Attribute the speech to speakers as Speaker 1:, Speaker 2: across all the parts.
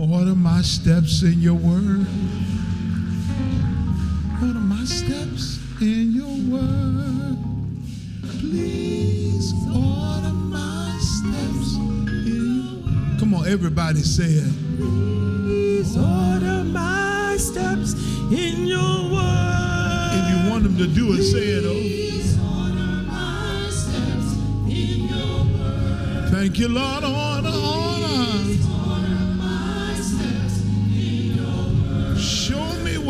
Speaker 1: Order my steps in your word. Order my steps in your word. Please order my steps in your word. Come on, everybody say it.
Speaker 2: Please order my steps in your word.
Speaker 1: If you want them to do it, say it. Oh. Thank you, Lord. Order.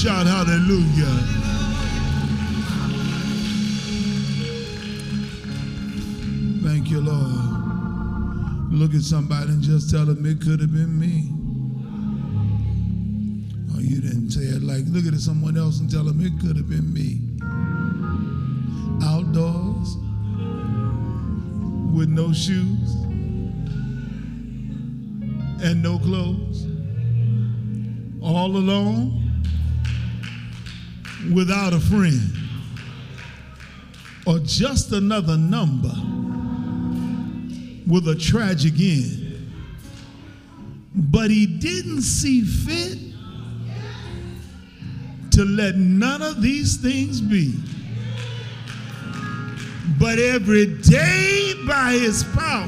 Speaker 1: shout hallelujah. Thank you, Lord. Look at somebody and just tell them it could have been me. Oh, you didn't say it like, look at someone else and tell them it could have been me outdoors with no shoes and no clothes, all alone without a friend or just another number with a tragic end. But he didn't see fit to let none of these things be. But every day by his power,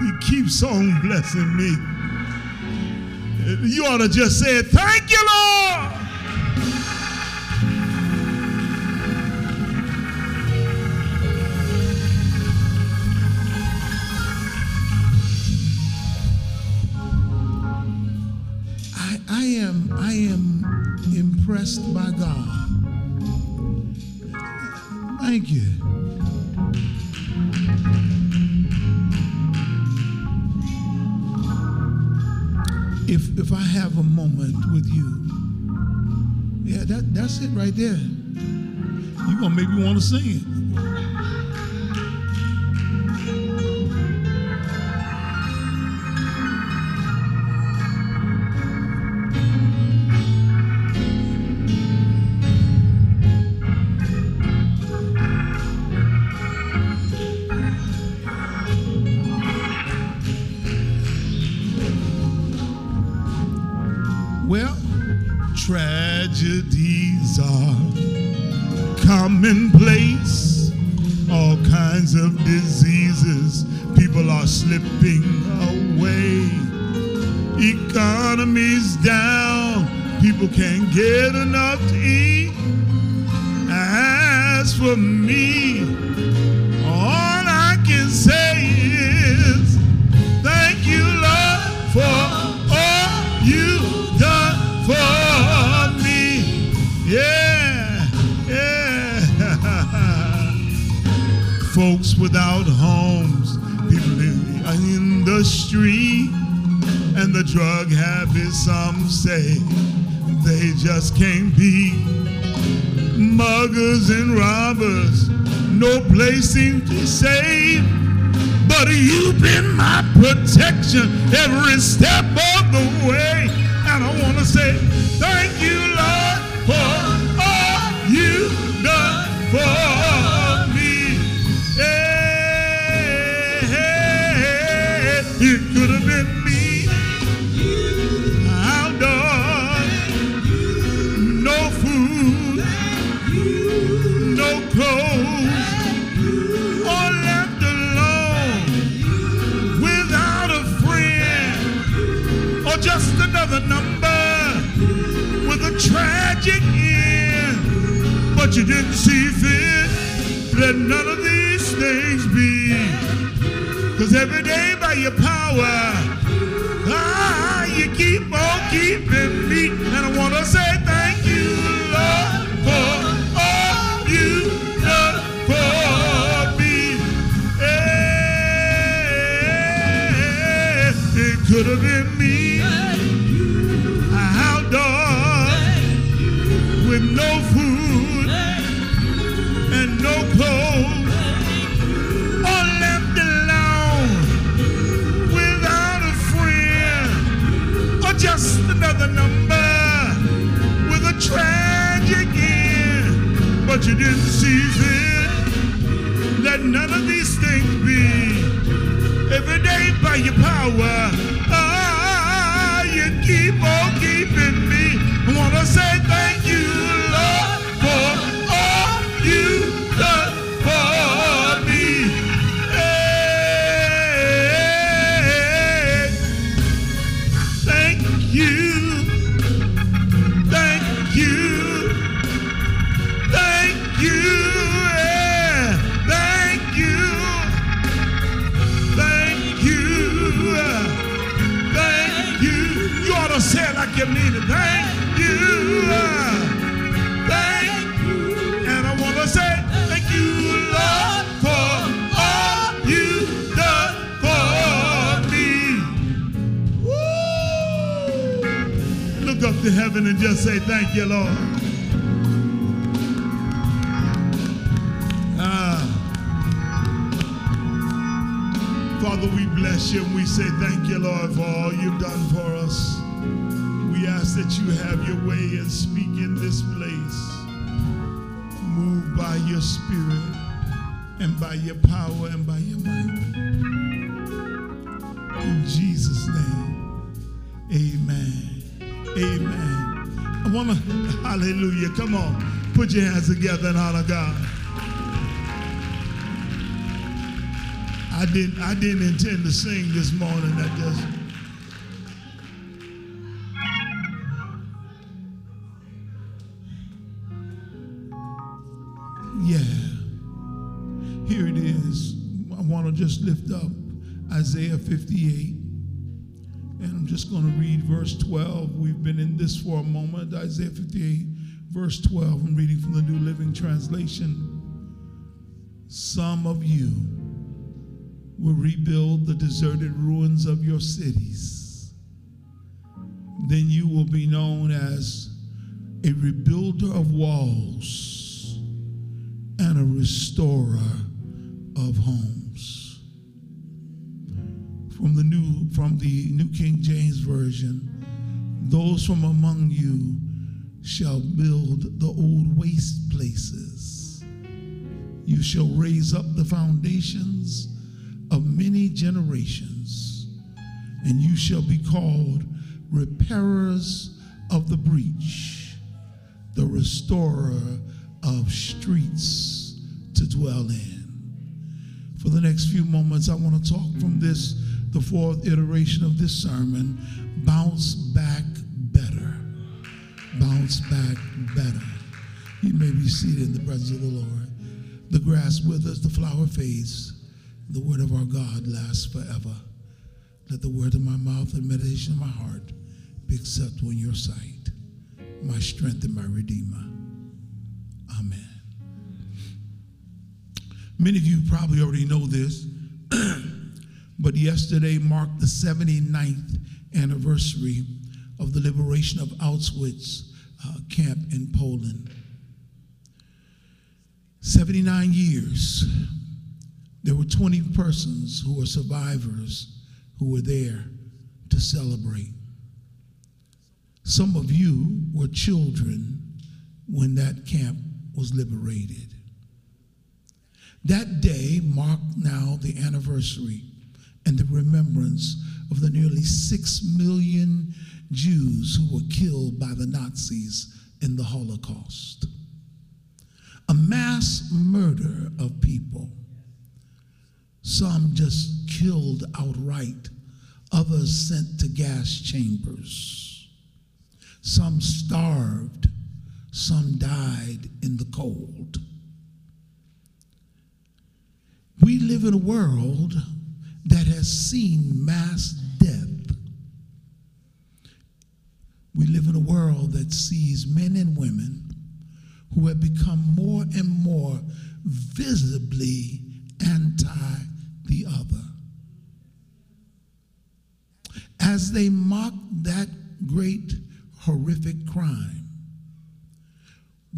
Speaker 1: he keeps on blessing me. You ought to just say, Thank you, Lord. By God. Thank you. If if I have a moment with you, yeah, that, that's it right there. You're gonna make me want to sing it. Without homes, people in, the street, and the drug habits, some say they just can't be. Muggers and robbers, no place seems to save. But you've been my protection every step of the way. And I want to say could have been me. Outdoors, no food, no clothes, or left alone. Without a friend, or just another number. With a tragic end. But you didn't see let none of these things be. Cause every day by your power, ah, you keep on keeping you didn't see fit. Let none of these things be. Every day by your power, to heaven and just say thank you, Lord. Ah. Father, we bless you and we say thank you, Lord, for all you've done for us. We ask that you have your way and speak in this place. Move by your spirit and by your power and by your might. In Jesus' To, hallelujah. Come on, put your hands together and honor God. I didn't I didn't intend to sing this morning. I just Yeah. Here it is. I want to just lift up Isaiah 58. Just going to read verse 12. We've been in this for a moment. Isaiah 58, verse 12. I'm reading from the New Living Translation. Some of you will rebuild the deserted ruins of your cities. Then you will be known as a rebuilder of walls and a restorer of homes. From the new from the New King James Version, those from among you shall build the old waste places. You shall raise up the foundations of many generations, and you shall be called repairers of the breach, the restorer of streets to dwell in. For the next few moments, I want to talk from this, the fourth iteration of this sermon bounce back better. Bounce back better. You may be seated in the presence of the Lord. The grass withers, the flower fades. The word of our God lasts forever. Let the word of my mouth and meditation of my heart be acceptable in your sight, my strength and my redeemer. Amen. Many of you probably already know this, but yesterday marked the 79th anniversary of the liberation of Auschwitz uh, camp in Poland. 79 years there were 20 persons who were survivors who were there to celebrate. Some of you were children when that camp was liberated. That day marked now the anniversary and the remembrance of the nearly six million Jews who were killed by the Nazis in the Holocaust. A mass murder of people some just killed outright, others sent to gas chambers. Some starved, some died in the cold. We live in a world that has seen mass death. We live in a world that sees men and women who have become more and more visibly anti the other. As they mock that great horrific crime,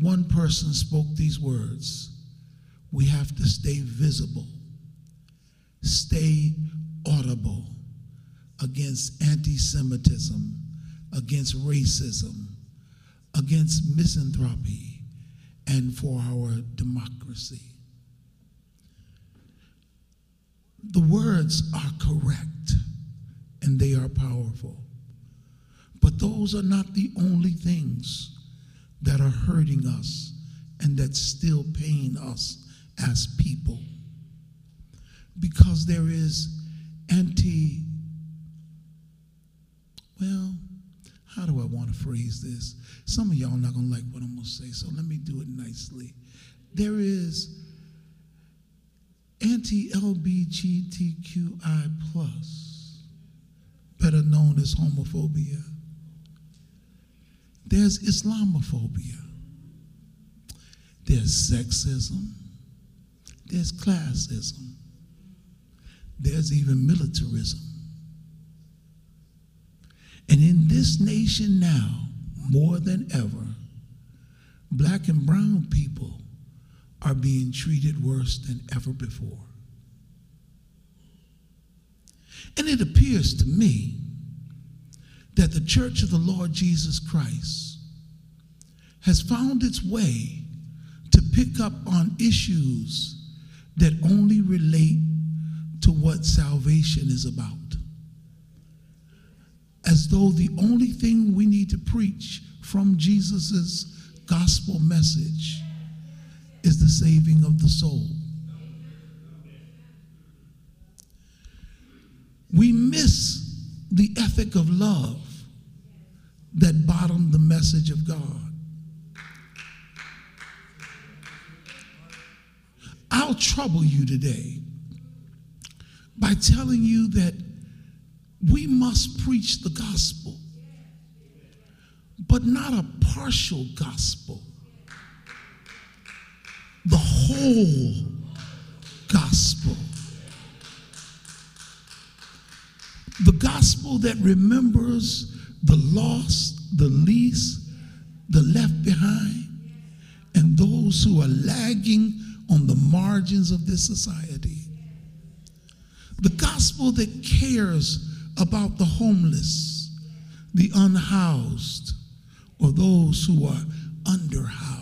Speaker 1: one person spoke these words We have to stay visible, stay audible against anti Semitism, against racism, against misanthropy, and for our democracy. The words are correct and they are powerful. But those are not the only things that are hurting us and that still pain us as people. Because there is anti, well, how do I want to phrase this? Some of y'all are not going to like what I'm going to say, so let me do it nicely. There is anti-LGBTQI plus, better known as homophobia. There's Islamophobia. There's sexism. There's classism. There's even militarism. And in this nation now, more than ever, black and brown people are being treated worse than ever before. And it appears to me that the Church of the Lord Jesus Christ has found its way to pick up on issues that only relate to what salvation is about. As though the only thing we need to preach from Jesus' gospel message is the saving of the soul. We miss the ethic of love that bottomed the message of God. I'll trouble you today by telling you that we must preach the gospel, but not a partial gospel the whole gospel. The gospel that remembers the lost, the least, the left behind, and those who are lagging on the margins of this society. The gospel that cares about the homeless, the unhoused, or those who are underhoused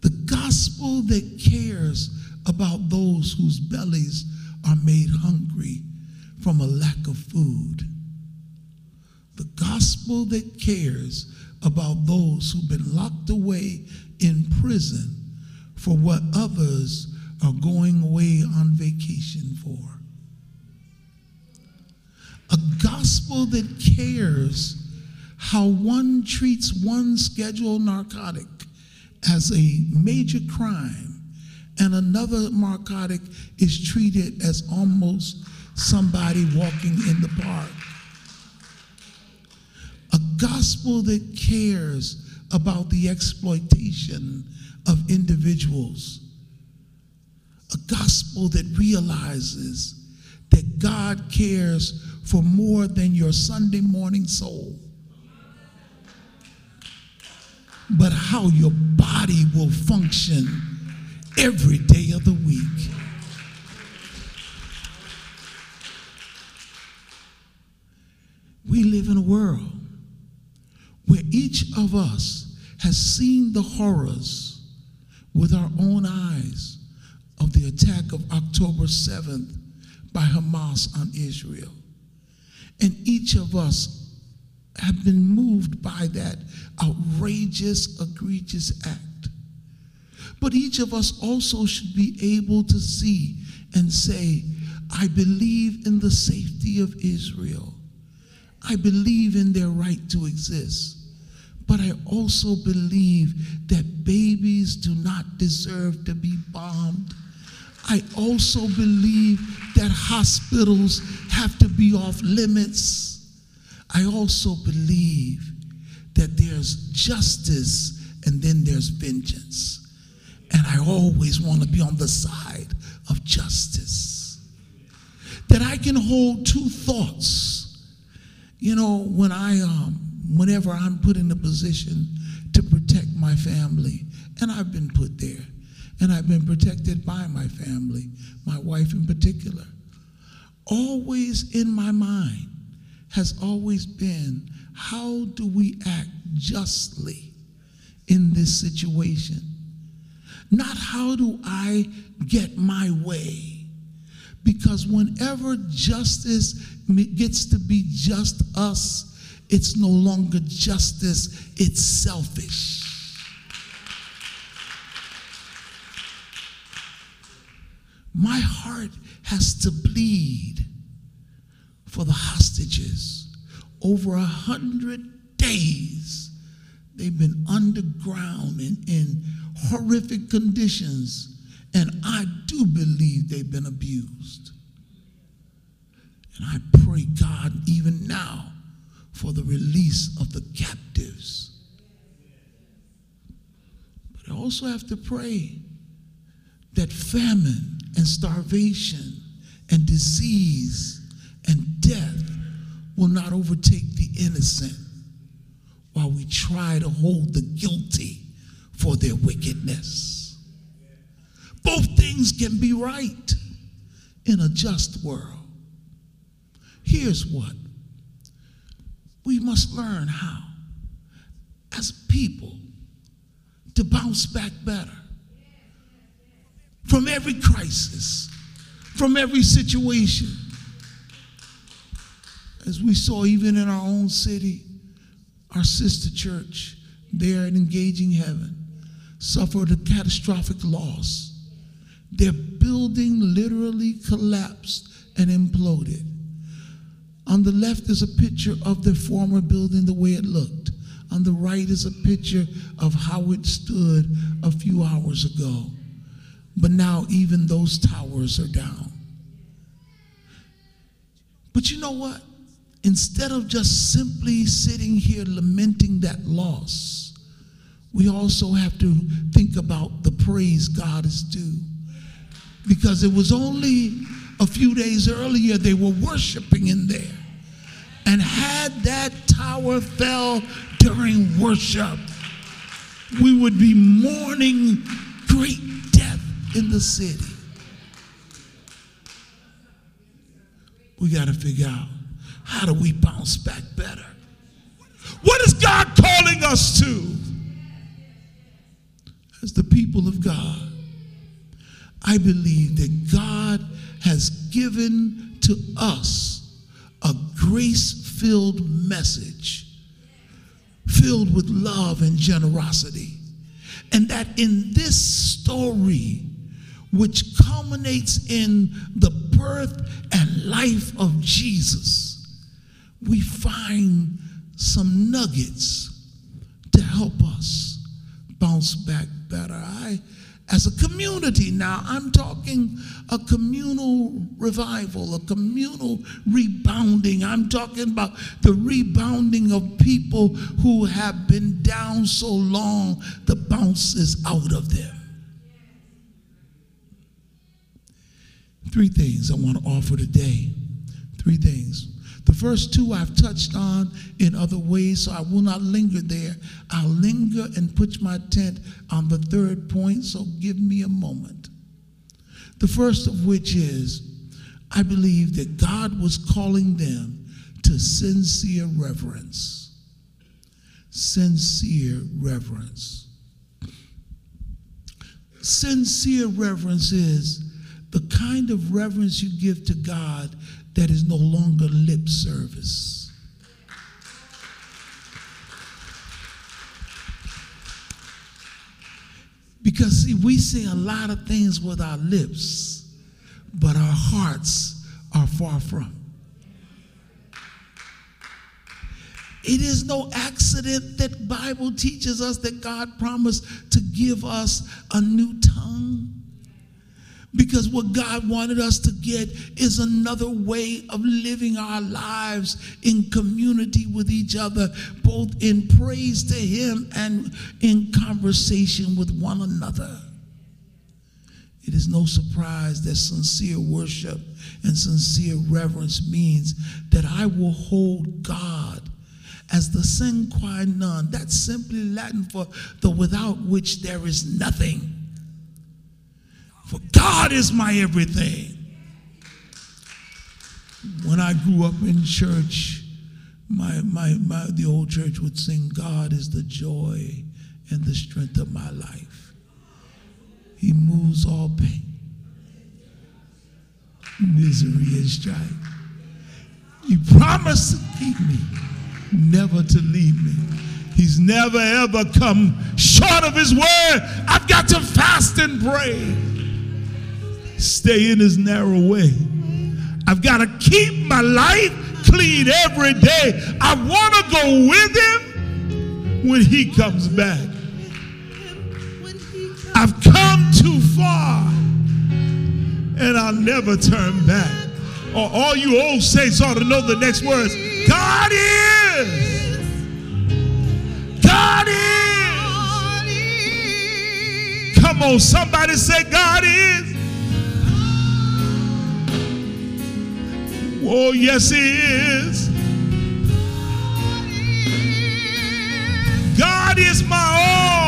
Speaker 1: the gospel that cares about those whose bellies are made hungry from a lack of food. The gospel that cares about those who've been locked away in prison for what others are going away on vacation for. A gospel that cares how one treats one scheduled narcotic as a major crime and another narcotic is treated as almost somebody walking in the park. A gospel that cares about the exploitation of individuals. A gospel that realizes that God cares for more than your Sunday morning soul but how your body will function every day of the week. We live in a world where each of us has seen the horrors with our own eyes of the attack of October 7th by Hamas on Israel. And each of us have been moved by that outrageous, egregious act. But each of us also should be able to see and say, I believe in the safety of Israel. I believe in their right to exist. But I also believe that babies do not deserve to be bombed. I also believe that hospitals have to be off limits. I also believe that there's justice and then there's vengeance. And I always want to be on the side of justice. That I can hold two thoughts. You know, when I, um, whenever I'm put in a position to protect my family, and I've been put there, and I've been protected by my family, my wife in particular. Always in my mind has always been how do we act justly in this situation? Not how do I get my way? Because whenever justice gets to be just us, it's no longer justice, it's selfish. My heart has to bleed for the hostages. Over a hundred days, they've been underground in, in horrific conditions, and I do believe they've been abused. And I pray, God, even now, for the release of the captives. But I also have to pray that famine and starvation and disease and death will not overtake the innocent while we try to hold the guilty for their wickedness. Both things can be right in a just world. Here's what we must learn how, as people, to bounce back better from every crisis, from every situation. As we saw even in our own city, our sister church there at Engaging Heaven suffered a catastrophic loss. Their building literally collapsed and imploded. On the left is a picture of the former building, the way it looked. On the right is a picture of how it stood a few hours ago. But now even those towers are down. But you know what? Instead of just simply sitting here lamenting that loss, we also have to think about the praise God is due. Because it was only a few days earlier they were worshiping in there. And had that tower fell during worship, we would be mourning in the city. We got to figure out how do we bounce back better? What is God calling us to? As the people of God, I believe that God has given to us a grace filled message filled with love and generosity. And that in this story, which culminates in the birth and life of Jesus, we find some nuggets to help us bounce back better. I as a community now. I'm talking a communal revival, a communal rebounding. I'm talking about the rebounding of people who have been down so long, the bounce is out of them. Three things I want to offer today. Three things. The first two I've touched on in other ways, so I will not linger there. I'll linger and put my tent on the third point, so give me a moment. The first of which is I believe that God was calling them to sincere reverence. Sincere reverence. Sincere reverence is the kind of reverence you give to God that is no longer lip service. Because, see, we say a lot of things with our lips, but our hearts are far from. It is no accident that Bible teaches us that God promised to give us a new tongue because what God wanted us to get is another way of living our lives in community with each other, both in praise to Him and in conversation with one another. It is no surprise that sincere worship and sincere reverence means that I will hold God as the sine qua non. That's simply Latin for the without which there is nothing. For God is my everything. When I grew up in church, my, my, my, the old church would sing, God is the joy and the strength of my life. He moves all pain, misery, and strife. He promised to keep me, never to leave me. He's never ever come short of his word. I've got to fast and pray. Stay in his narrow way. I've got to keep my life clean every day. I want to go with him when he comes back. I've come too far and I'll never turn back. Or all you old saints ought to know the next words God is. God is. Come on, somebody say, God is. Oh, yes, He is. God is my all.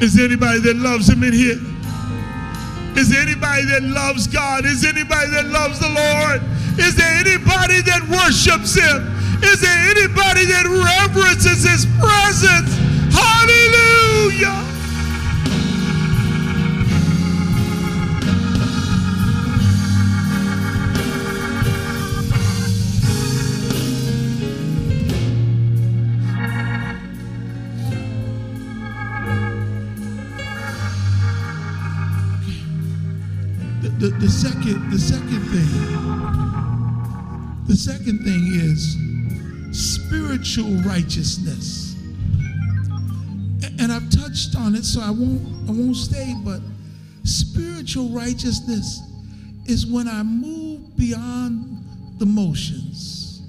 Speaker 1: Is there anybody that loves him in here? Is there anybody that loves God? Is anybody that loves the Lord? Is there anybody that worships him? Is there anybody that reverences his presence? Hallelujah. Second the second thing. The second thing is spiritual righteousness. And i've touched on it so i won't i won't stay but spiritual righteousness is when i move beyond the motions.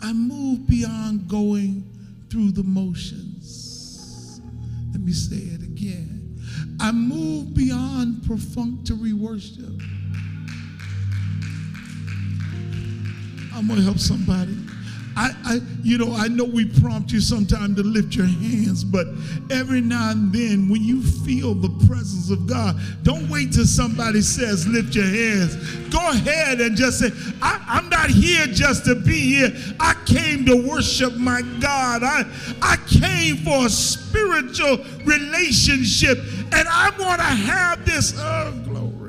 Speaker 1: I move beyond going through the motions. Let me say it again. I move beyond perfunctory worship. I'm gonna help somebody. I, I, you know, I know we prompt you sometime to lift your hands, but every now and then when you feel the presence of God, don't wait till somebody says lift your hands. Go ahead and just say, I, I'm not here just to be here. I came to worship my God. I, I came for a spiritual relationship, and I want to have this. Oh, glory.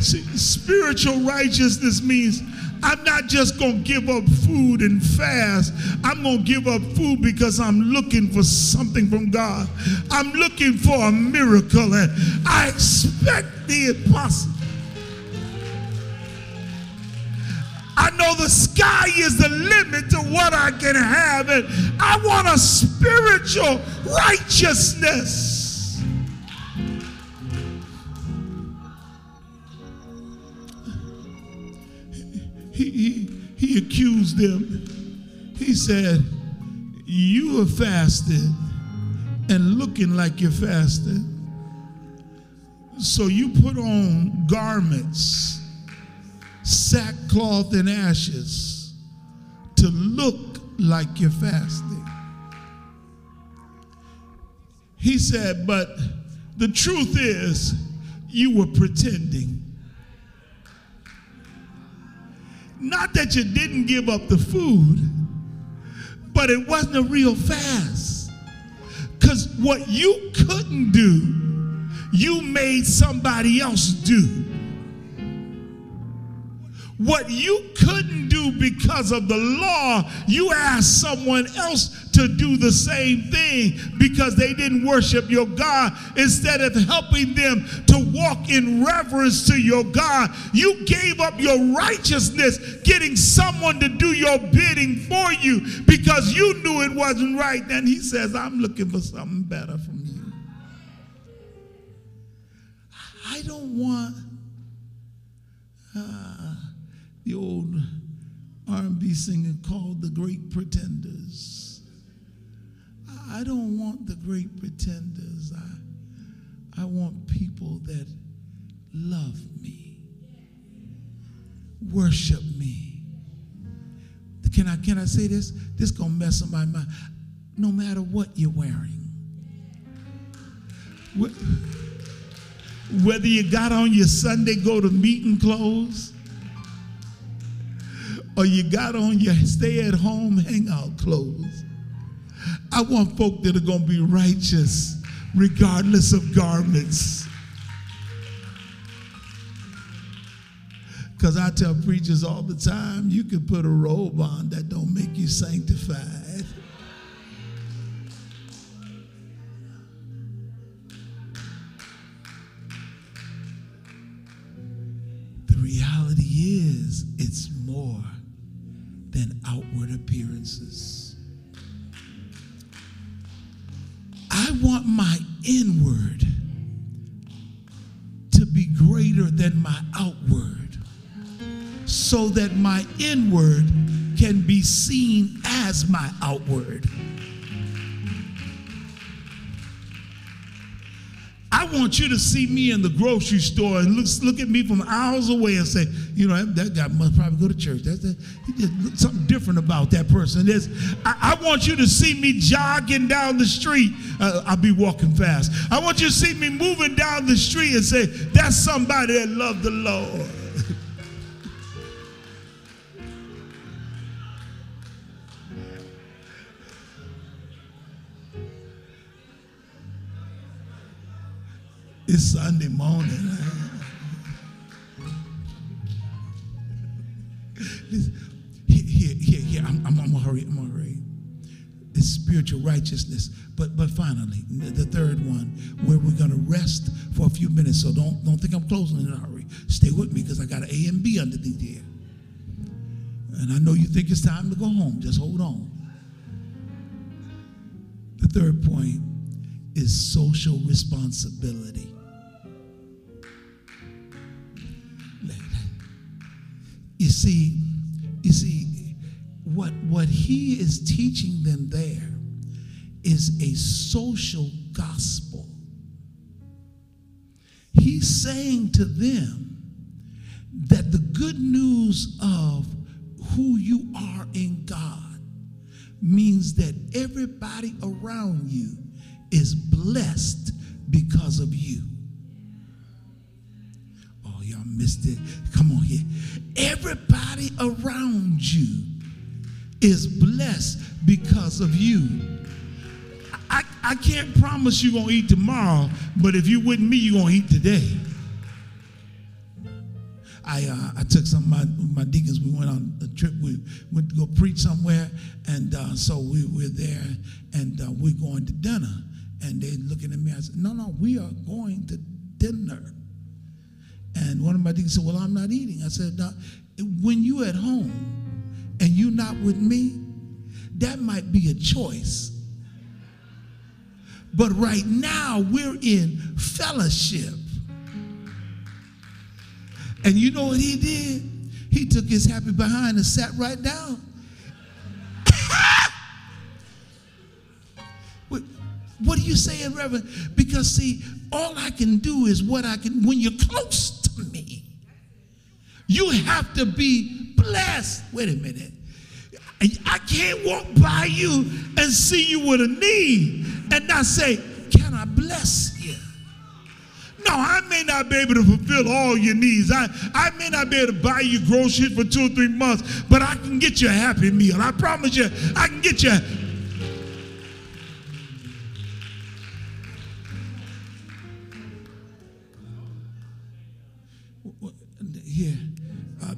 Speaker 1: See, spiritual righteousness means I'm not just going to give up food and fast. I'm going to give up food because I'm looking for something from God. I'm looking for a miracle and I expect the impossible. I know the sky is the limit to what I can have. And I want a spiritual righteousness. He, he, he accused them. He said, You are fasting and looking like you're fasting. So you put on garments, sackcloth and ashes to look like you're fasting. He said, but the truth is, you were pretending. Not that you didn't give up the food, but it wasn't a real fast. Because what you couldn't do, you made somebody else do. What you couldn't do because of the law, you asked someone else to do the same thing because they didn't worship your God. Instead of helping them to walk in reverence to your God, you gave up your righteousness, getting someone to do your bidding for you because you knew it wasn't right. Then he says, I'm looking for something better from you. I don't want uh, the old R&B singer called the Great Pretenders. I don't want the great pretenders. I, I want people that love me, worship me. Can I, can I say this? This gonna mess up my mind. No matter what you're wearing. Whether you got on your Sunday go to meeting clothes or you got on your stay at home hangout clothes. I want folk that are going to be righteous regardless of garments. Because I tell preachers all the time, you can put a robe on that don't make you sanctified. The reality is, it's more than outward appearances. I want my inward to be greater than my outward so that my inward can be seen as my outward. I want you to see me in the grocery store and look, look at me from aisles away and say, you know, that guy must probably go to church. That's, that, something different about that person. I, I want you to see me jogging down the street. Uh, I'll be walking fast. I want you to see me moving down the street and say, that's somebody that loved the Lord. It's Sunday morning. here, here, here, here. I'm, I'm, I'm hurry. I'm gonna hurry. It's spiritual righteousness. But but finally, the third one, where we're gonna rest for a few minutes. So don't don't think I'm closing in a hurry. Stay with me because I got an A and B underneath here. And I know you think it's time to go home. Just hold on. The third point is social responsibility. See, you see, what, what he is teaching them there is a social gospel. He's saying to them that the good news of who you are in God means that everybody around you is blessed because of you. Oh, y'all missed it. Come on here. Everybody around you is blessed because of you. I, I can't promise you're going to eat tomorrow, but if you with me, you're going to eat today. I, uh, I took some of my, my deacons, we went on a trip, we went to go preach somewhere, and uh, so we were there, and uh, we're going to dinner. And they looking at me, I said, no, no, we are going to dinner. And one of my deacons said, well, I'm not eating. I said, when you at home, and you not with me, that might be a choice. But right now, we're in fellowship. And you know what he did? He took his happy behind and sat right down. what, are you saying, Reverend? Because, see, all I can do is what I can, when you're close me, you have to be blessed. Wait a minute. I can't walk by you and see you with a need and not say, Can I bless you? No, I may not be able to fulfill all your needs. I, I may not be able to buy you groceries for two or three months, but I can get you a happy meal. I promise you, I can get you.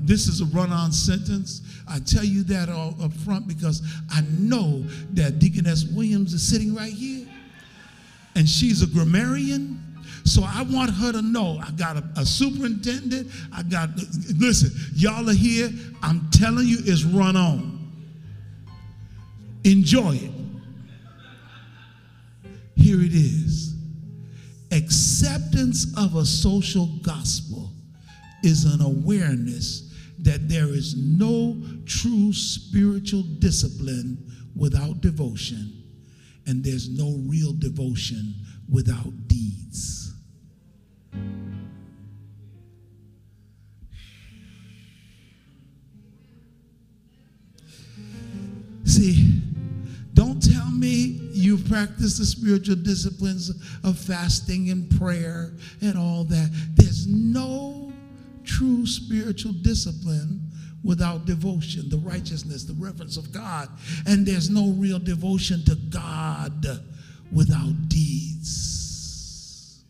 Speaker 1: This is a run on sentence. I tell you that all up front because I know that Deaconess Williams is sitting right here and she's a grammarian. So I want her to know I got a, a, superintendent. I got, listen, y'all are here. I'm telling you, it's run on. Enjoy it. Here it is. Acceptance of a social gospel is an awareness that there is no true spiritual discipline without devotion, and there's no real devotion without deeds. See, don't tell me you've practiced the spiritual disciplines of fasting and prayer and all that. There's no true spiritual discipline without devotion, the righteousness, the reverence of God. And there's no real devotion to God without deeds.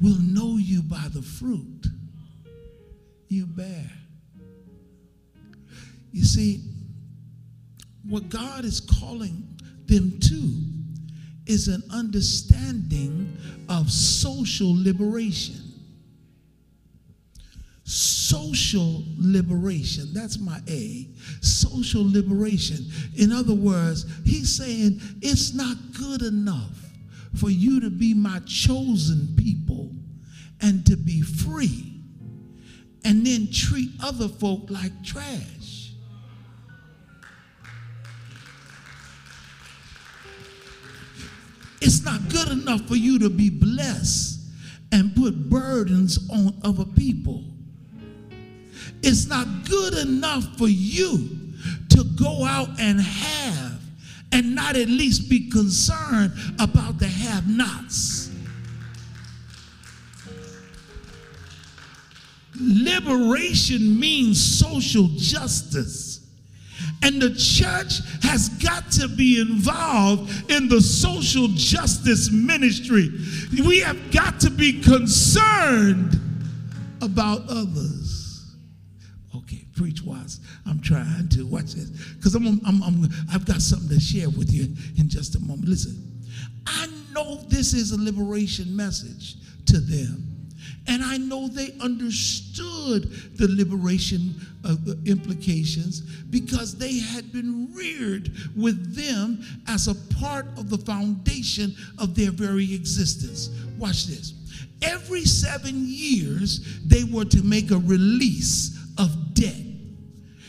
Speaker 1: We'll know you by the fruit you bear. You see, what God is calling them to is an understanding of social liberation social liberation. That's my A. Social liberation. In other words, he's saying it's not good enough for you to be my chosen people and to be free and then treat other folk like trash. It's not good enough for you to be blessed and put burdens on other people it's not good enough for you to go out and have and not at least be concerned about the have nots. Liberation means social justice. And the church has got to be involved in the social justice ministry. We have got to be concerned about others preach wise. I'm trying to watch this because I'm, I'm, I'm, I've got something to share with you in just a moment. Listen, I know this is a liberation message to them. And I know they understood the liberation uh, implications because they had been reared with them as a part of the foundation of their very existence. Watch this. Every seven years, they were to make a release of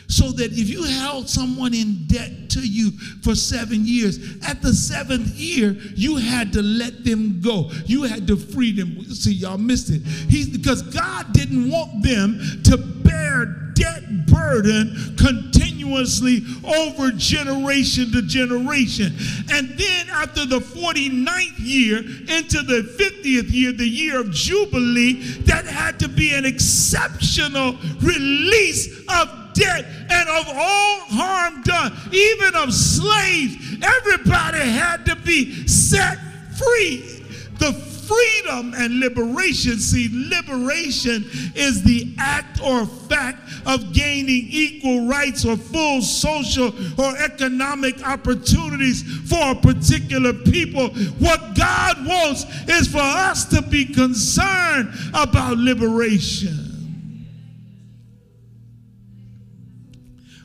Speaker 1: so that if you held someone in debt to you for seven years, at the seventh year, you had to let them go. You had to free them. See, y'all missed it. He's because God didn't want them to bear debt burden continuously over generation to generation. And then after the 49th year into the 50th year, the year of Jubilee, that had to be an exceptional release of debt and of all harm done, even of slaves. Everybody had to be set free. The freedom and liberation. See, liberation is the act or fact of gaining equal rights or full social or economic opportunities for a particular people. What God wants is for us to be concerned about liberation.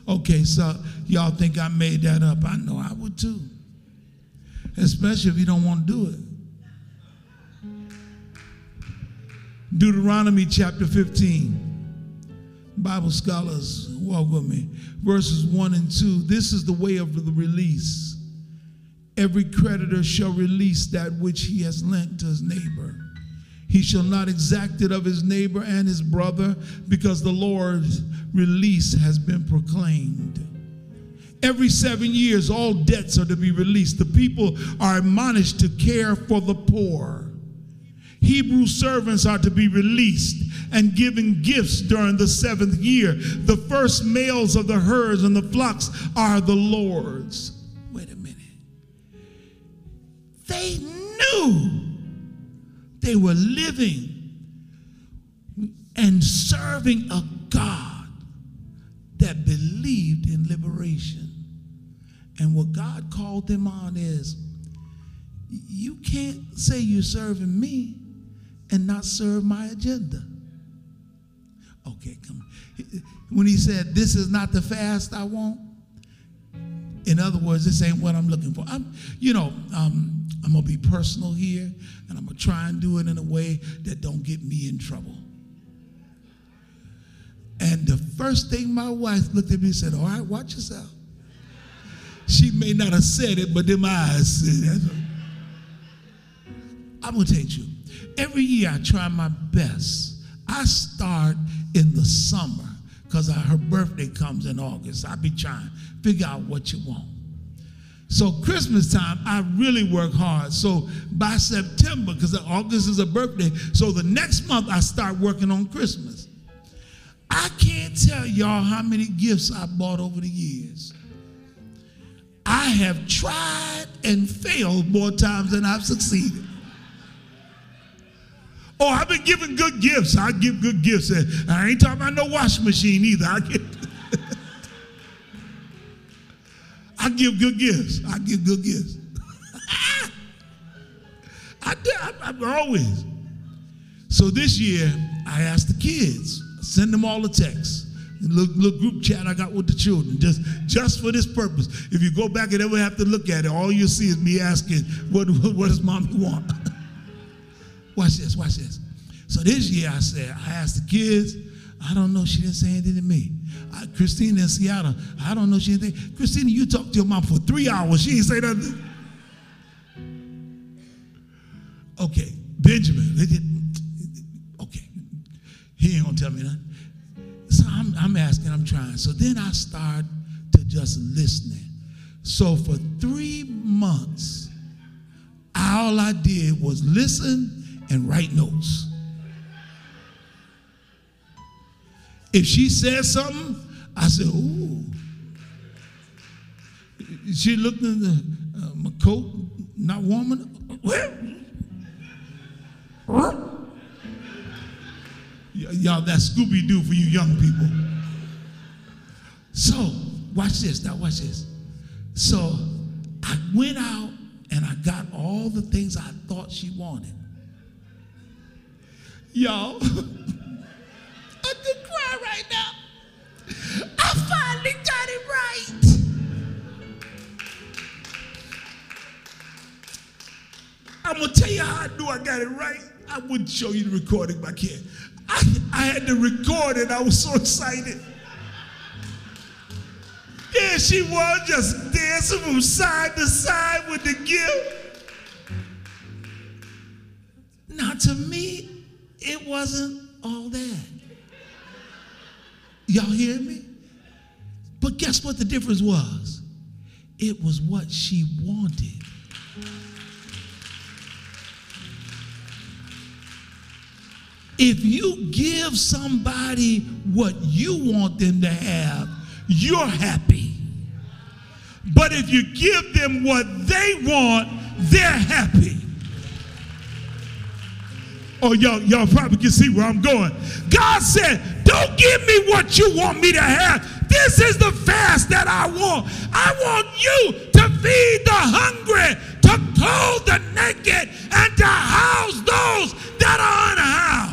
Speaker 1: Okay, so y'all think I made that up. I know I would too. Especially if you don't want to do it. Deuteronomy chapter 15. Bible scholars, walk with me. Verses 1 and 2. This is the way of the release. Every creditor shall release that which he has lent to his neighbor. He shall not exact it of his neighbor and his brother, because the Lord's release has been proclaimed. Every seven years, all debts are to be released. The people are admonished to care for the poor. Hebrew servants are to be released and given gifts during the seventh year. The first males of the herds and the flocks are the Lord's. Wait a minute. They knew they were living and serving a God that believed in liberation. And what God called them on is you can't say you're serving me and not serve my agenda. Okay, come on. When he said, This is not the fast I want, in other words, this ain't what I'm looking for. I'm, you know, um, I'm gonna be personal here, and I'm gonna try and do it in a way that don't get me in trouble. And the first thing my wife looked at me and said, All right, watch yourself. She may not have said it, but them eyes said it. I'm gonna take you. Every year I try my best. I start in the summer because her birthday comes in August. I be trying figure out what you want. So Christmas time, I really work hard. So by September, because August is a birthday, so the next month I start working on Christmas. I can't tell y'all how many gifts I bought over the years. I have tried and failed more times than I've succeeded. Oh, I've been giving good gifts. I give good gifts. I ain't talking about no washing machine either. I give, give good gifts. I give good gifts. I, do, I, I, always. So this year, I asked the kids, send them all a text. Little, little group chat I got with the children, just, just for this purpose. If you go back and ever have to look at it, all you see is me asking, what, what, what does mommy want? Watch this, watch this. So this year I said, I asked the kids, I don't know, she didn't say anything to me. I, Christina in Seattle, I don't know, she didn't. Christina, you talked your mom for three hours. She didn't say nothing. Okay, Benjamin, okay, he ain't gonna tell me nothing. So I'm, I'm asking, I'm trying. So then I start to just listening. So for three months, all I did was listen and write notes. If she says something, I said, ooh. She looked in the, uh, my coat, not warm enough. Y'all, that's Scooby Doo for you young people. So, watch this. Now, watch this. So, I went out and I got all the things I thought she wanted. Y'all, I could cry right now. I finally got it right. I'm gonna tell you how I knew I got it right. I wouldn't show you the recording, I can't. I, I had to record it. I was so excited. There she was, just dancing from side to side with the gift. Now, to me, it wasn't all that. Y'all hear me? But guess what the difference was? It was what she wanted. If you give somebody what you want them to have, you're happy. But if you give them what they want, they're happy. Oh, y'all, y'all probably can see where I'm going. God said, Don't give me what you want me to have. This is the fast that I want. I want you to feed the hungry, to clothe the naked, and to house those that are unhoused.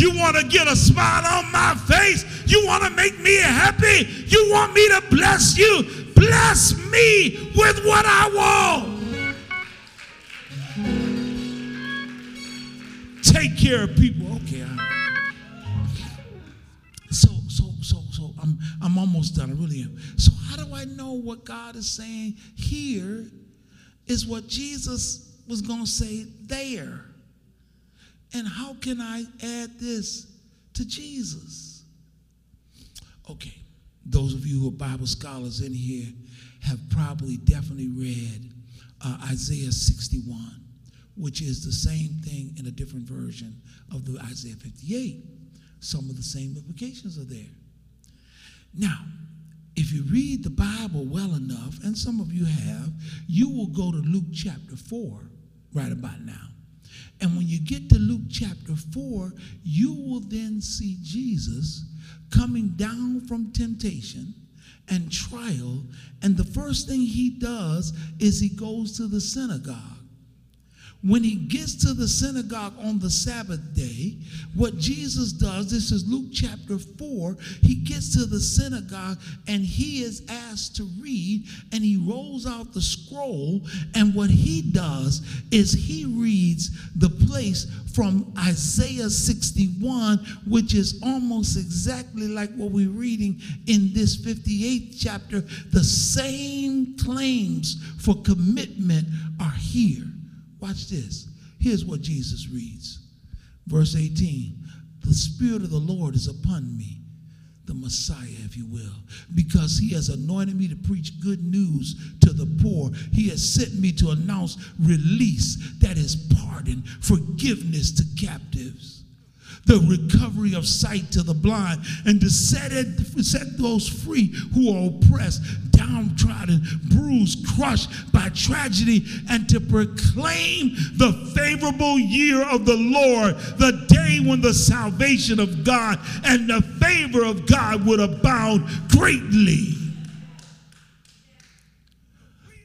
Speaker 1: You want to get a smile on my face? You want to make me happy? You want me to bless you? Bless me with what I want. Take care of people. Okay. So, so, so, so I'm I'm almost done. I really am. So how do I know what God is saying here is what Jesus was going to say there? And how can I add this to Jesus? Okay, those of you who are Bible scholars in here have probably definitely read uh, Isaiah 61, which is the same thing in a different version of the Isaiah 58. Some of the same implications are there. Now, if you read the Bible well enough, and some of you have, you will go to Luke chapter 4 right about now. And when you get to Luke chapter 4, you will then see Jesus coming down from temptation and trial. And the first thing he does is he goes to the synagogue when he gets to the synagogue on the Sabbath day, what Jesus does, this is Luke chapter 4, he gets to the synagogue and he is asked to read, and he rolls out the scroll. And what he does is he reads the place from Isaiah 61, which is almost exactly like what we're reading in this 58th chapter. The same claims for commitment are here. Watch this. Here's what Jesus reads. Verse 18 The Spirit of the Lord is upon me, the Messiah, if you will, because he has anointed me to preach good news to the poor. He has sent me to announce release, that is, pardon, forgiveness to captives the recovery of sight to the blind, and to set, it, set those free who are oppressed, downtrodden, bruised, crushed by tragedy, and to proclaim the favorable year of the Lord, the day when the salvation of God and the favor of God would abound greatly.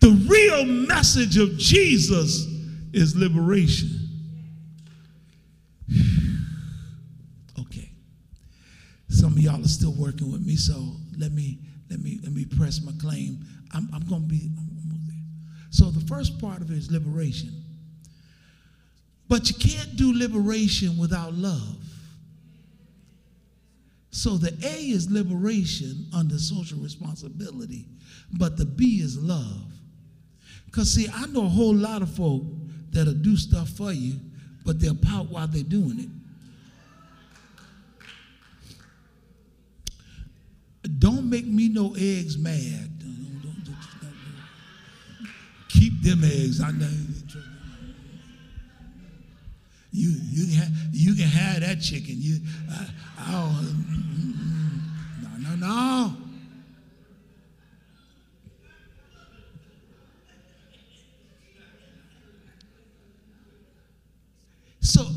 Speaker 1: The real message of Jesus is liberation. Some of y'all are still working with me, so let me let me let me press my claim. I'm, I'm going to be. So the first part of it is liberation, but you can't do liberation without love. So the A is liberation under social responsibility, but the B is love. Because, see, I know a whole lot of folk that'll do stuff for you, but they'll pout while they're doing it. Don't make me no eggs mad. Keep them eggs. I know. You, you, can have, you can have that chicken. You, I, I don't, mm, mm, mm, no, no, no. So,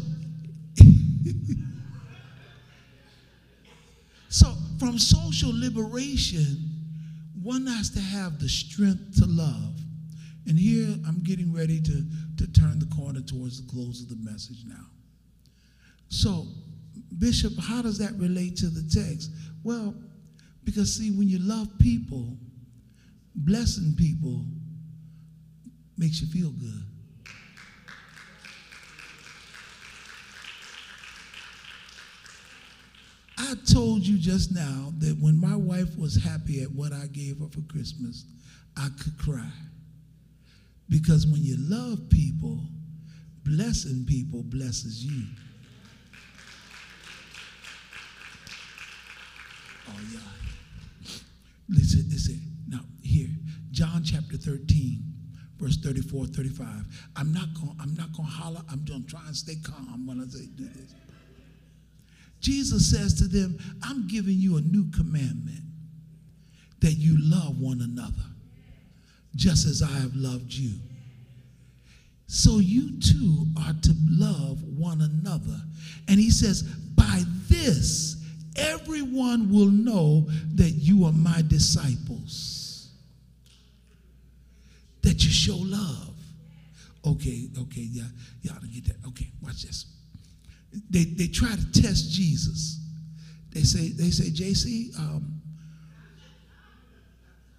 Speaker 1: so from social liberation, one has to have the strength to love. And here I'm getting ready to, to turn the corner towards the close of the message now. So, Bishop, how does that relate to the text? Well, because see, when you love people, blessing people makes you feel good. I told you just now that when my wife was happy at what I gave her for Christmas, I could cry. Because when you love people, blessing people blesses you. Oh, yeah. Listen, listen. Now, here, John chapter 13, verse 34, 35. I'm not going I'm not gonna holler. I'm to try and stay calm when I say do this. Jesus says to them, I'm giving you a new commandment that you love one another just as I have loved you. So you too are to love one another. And he says, By this, everyone will know that you are my disciples, that you show love. Okay, okay, yeah, y'all get that. Okay, watch this they, they try to test Jesus. they say, they say, JC, um,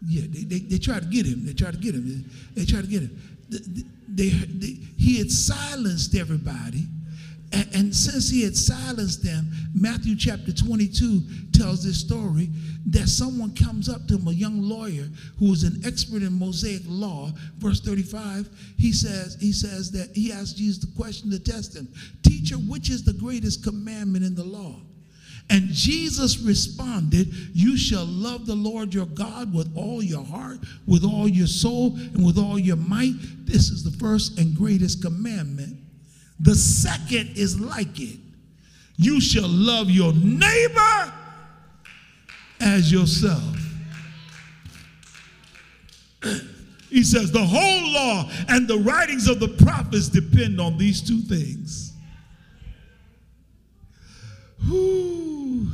Speaker 1: yeah, they, they, they try to get him. They try to get him. They, they try to get him. They, they, he had silenced everybody. And, and, since he had silenced them, Matthew chapter 22 tells this story that someone comes up to him, a young lawyer who was an expert in Mosaic law. Verse 35, he says, he says that he asked Jesus the question to test him, Teacher, which is the greatest commandment in the law? And Jesus responded, You shall love the Lord your God with all your heart, with all your soul, and with all your might. This is the first and greatest commandment. The second is like it you shall love your neighbor as yourself. he says, The whole law and the writings of the prophets depend on these two things. Whew.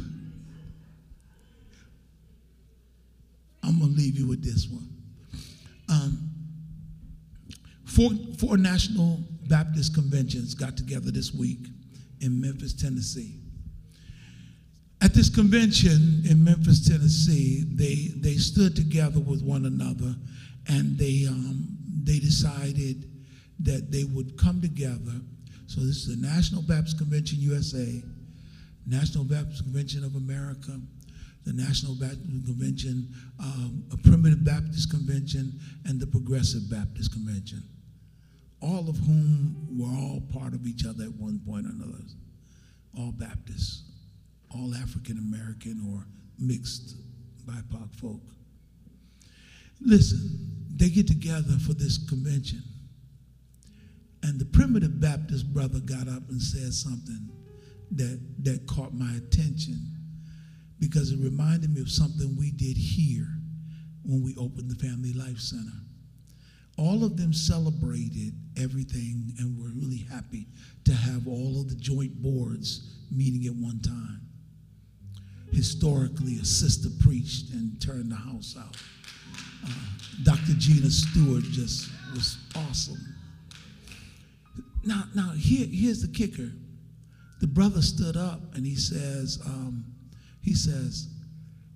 Speaker 1: I'm going to leave you with this one. Um, four, four national Baptist conventions got together this week in Memphis, Tennessee. At this convention in Memphis, Tennessee, they, they stood together with one another and they, um, they decided that they would come together. So, this is the National Baptist Convention USA, National Baptist Convention of America, the National Baptist Convention, um, a Primitive Baptist Convention, and the Progressive Baptist Convention all of whom were all part of each other at one point or another. All Baptists, all African American or mixed BIPOC folk. Listen, they get together for this convention. And the primitive Baptist brother got up and said something that, that caught my attention because it reminded me of something we did here when we opened the Family Life Center all of them celebrated everything and were really happy to have all of the joint boards meeting at one time. Historically, a sister preached and turned the house out. Uh, Dr. Gina Stewart just was awesome. Now, now here, here's the kicker. The brother stood up and he says, um, he says,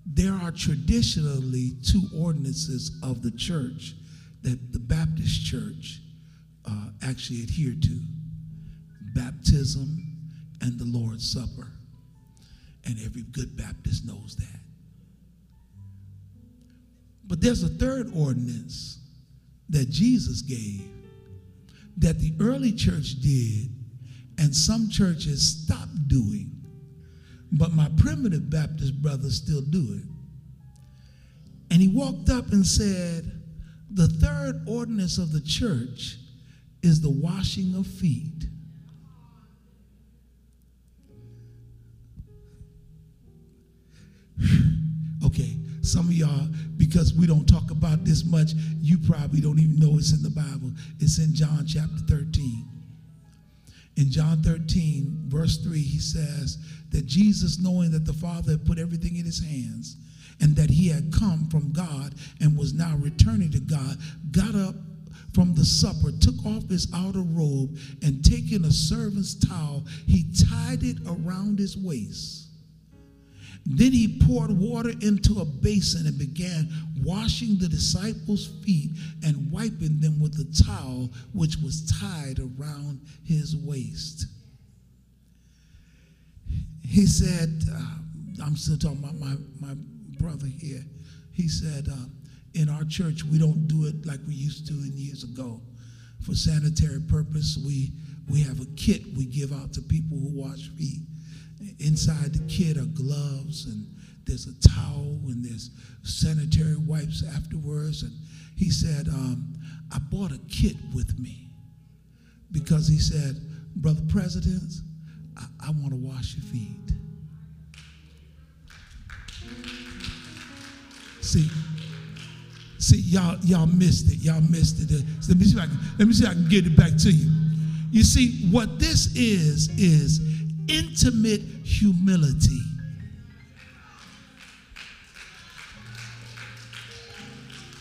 Speaker 1: there are traditionally two ordinances of the church that the Baptist church uh, actually adhered to baptism and the Lord's Supper. And every good Baptist knows that. But there's a third ordinance that Jesus gave that the early church did and some churches stopped doing. But my primitive Baptist brothers still do it. And he walked up and said, the third ordinance of the church is the washing of feet. okay, some of y'all, because we don't talk about this much, you probably don't even know it's in the Bible. It's in John chapter 13. In John 13, verse 3, he says that Jesus, knowing that the Father had put everything in his hands, and that he had come from God and was now returning to God, got up from the supper, took off his outer robe, and taking a servant's towel, he tied it around his waist. Then he poured water into a basin and began washing the disciples' feet and wiping them with the towel which was tied around his waist. He said, uh, I'm still talking about my, my brother here. He said, uh, in our church, we don't do it like we used to in years ago. For sanitary purpose, we, we have a kit we give out to people who wash feet. Inside the kit are gloves and there's a towel and there's sanitary wipes afterwards. And he said, um, I bought a kit with me because he said, Brother President, I, I want to wash your feet. See, see, y'all, y'all missed it. Y'all missed it. Let me see if I can, let me see if I can get it back to you. You see, what this is is intimate humility.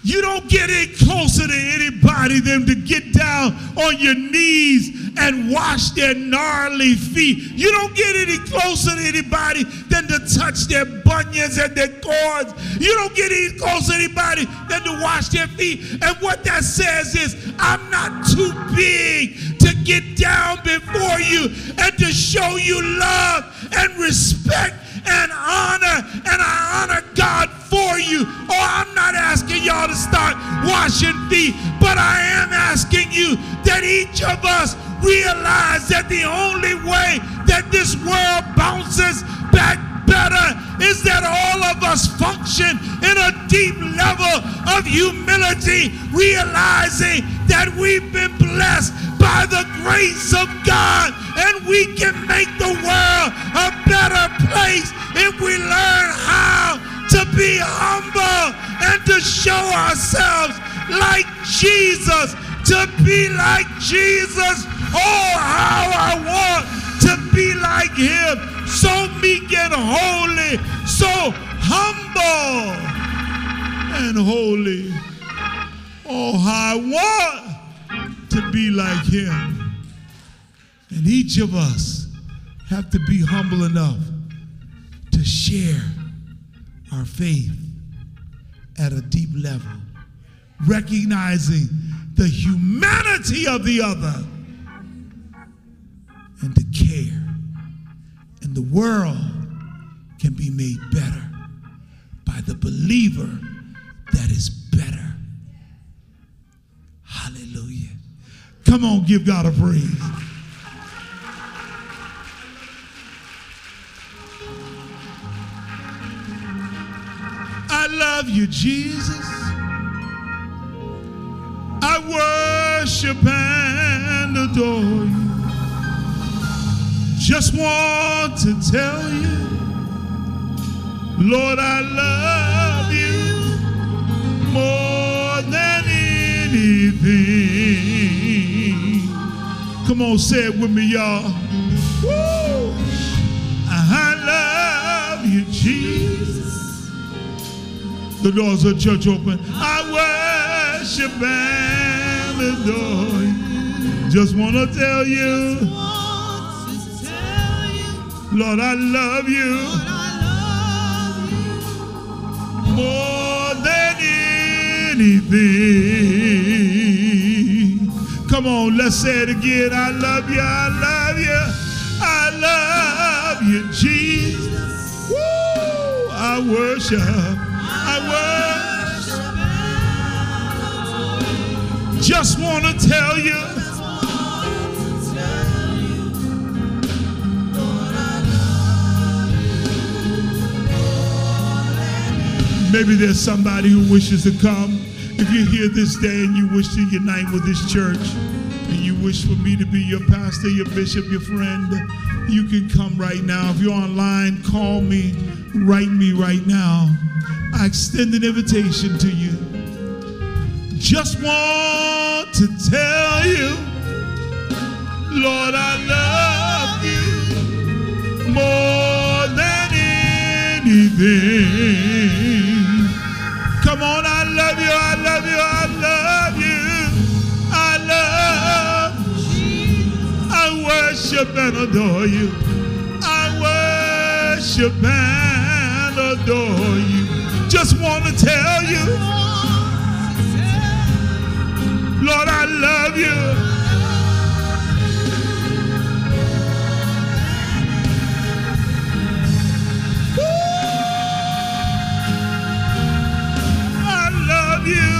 Speaker 1: You don't get any closer to anybody than to get down on your knees and wash their gnarly feet. You don't get any closer to anybody than to touch their bunions and their cords. You don't get any closer to anybody than to wash their feet. And what that says is, I'm not too big to get down before you and to show you love and respect and honor, and I honor God for you. Oh, I'm not asking y'all to start washing feet, but I am asking you that each of us realize that the only way that this world bounces back better is that all of us function in a deep level of humility, realizing that we've been blessed by the grace of God and we can make the world a better place if we learn how to be humble and to show ourselves like Jesus, to be like Jesus. Oh, how I want to be like him. So meek and holy, so humble and holy. Oh, how I want to be like him. And each of us have to be humble enough to share our faith at a deep level, recognizing the humanity of the other and to care. And the world can be made better by the believer that is better. Hallelujah. Come on, give God a praise. Love you, Jesus. I worship and adore you. Just want to tell you, Lord, I love you more than anything. Come on, say it with me, y'all. Woo! I love you, Jesus. The doors of the church open. I worship and adore you. Just want to tell you, Lord, I love you more than anything. Come on, let's say it again. I love you, I love you, I love you, Jesus. Woo! I worship, Just want to tell you. Maybe there's somebody who wishes to come. If you're here this day and you wish to unite with this church, and you wish for me to be your pastor, your bishop, your friend, you can come right now. If you're online, call me, write me right now. I extend an invitation to you. Just want to tell you, Lord, I love you more than anything. Come on, I love you, I love you, I love you. I love I worship and adore you. I worship and adore you. Just want to tell you, Lord, I love you. I love you.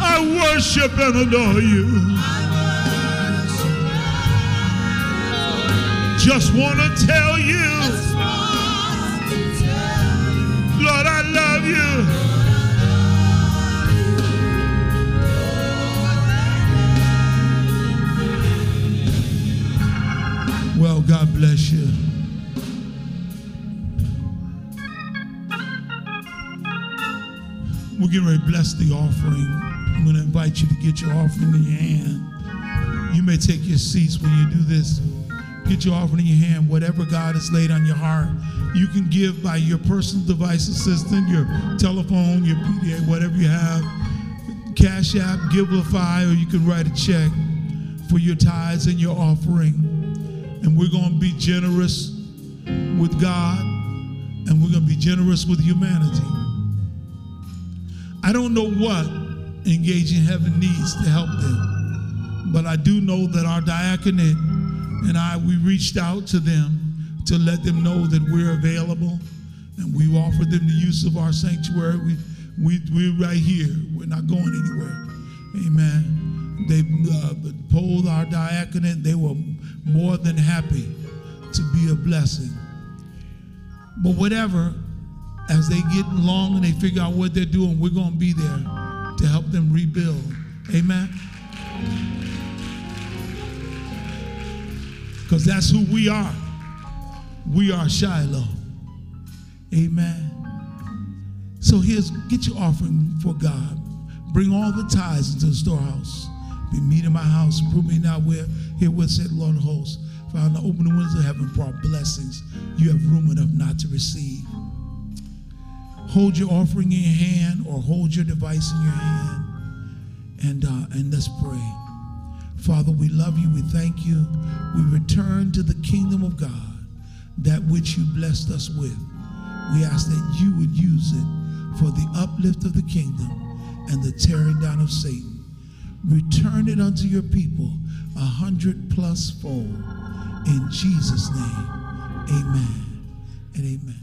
Speaker 1: I worship and adore you. Just want to tell you, Lord, I love you. Well, God bless you. We're getting ready to bless the offering. I'm going to invite you to get your offering in your hand. You may take your seats when you do this. Get your offering in your hand, whatever God has laid on your heart. You can give by your personal device assistant, your telephone, your PDA, whatever you have. Cash App, Givelify, or you can write a check for your tithes and your offering. And we're going to be generous with God and we're going to be generous with humanity. I don't know what Engaging Heaven needs to help them, but I do know that our diaconate and I, we reached out to them to let them know that we're available and we've offered them the use of our sanctuary. We, we, we're right here. We're not going anywhere. Amen. They uh, polled our diaconate. They were more than happy to be a blessing. But whatever, as they get along and they figure out what they're doing, we're going to be there to help them rebuild. Amen. Because that's who we are. We are Shiloh. Amen. So here's get your offering for God. Bring all the tithes into the storehouse. Be meet in my house. Prove me not where here with said Lord of hosts. Found the open the windows of heaven brought blessings. You have room enough not to receive. Hold your offering in your hand or hold your device in your hand. And uh, and let's pray. Father, we love you. We thank you. We return to the kingdom of God, that which you blessed us with. We ask that you would use it for the uplift of the kingdom and the tearing down of Satan. Return it unto your people a hundred plus fold. In Jesus' name, amen and amen.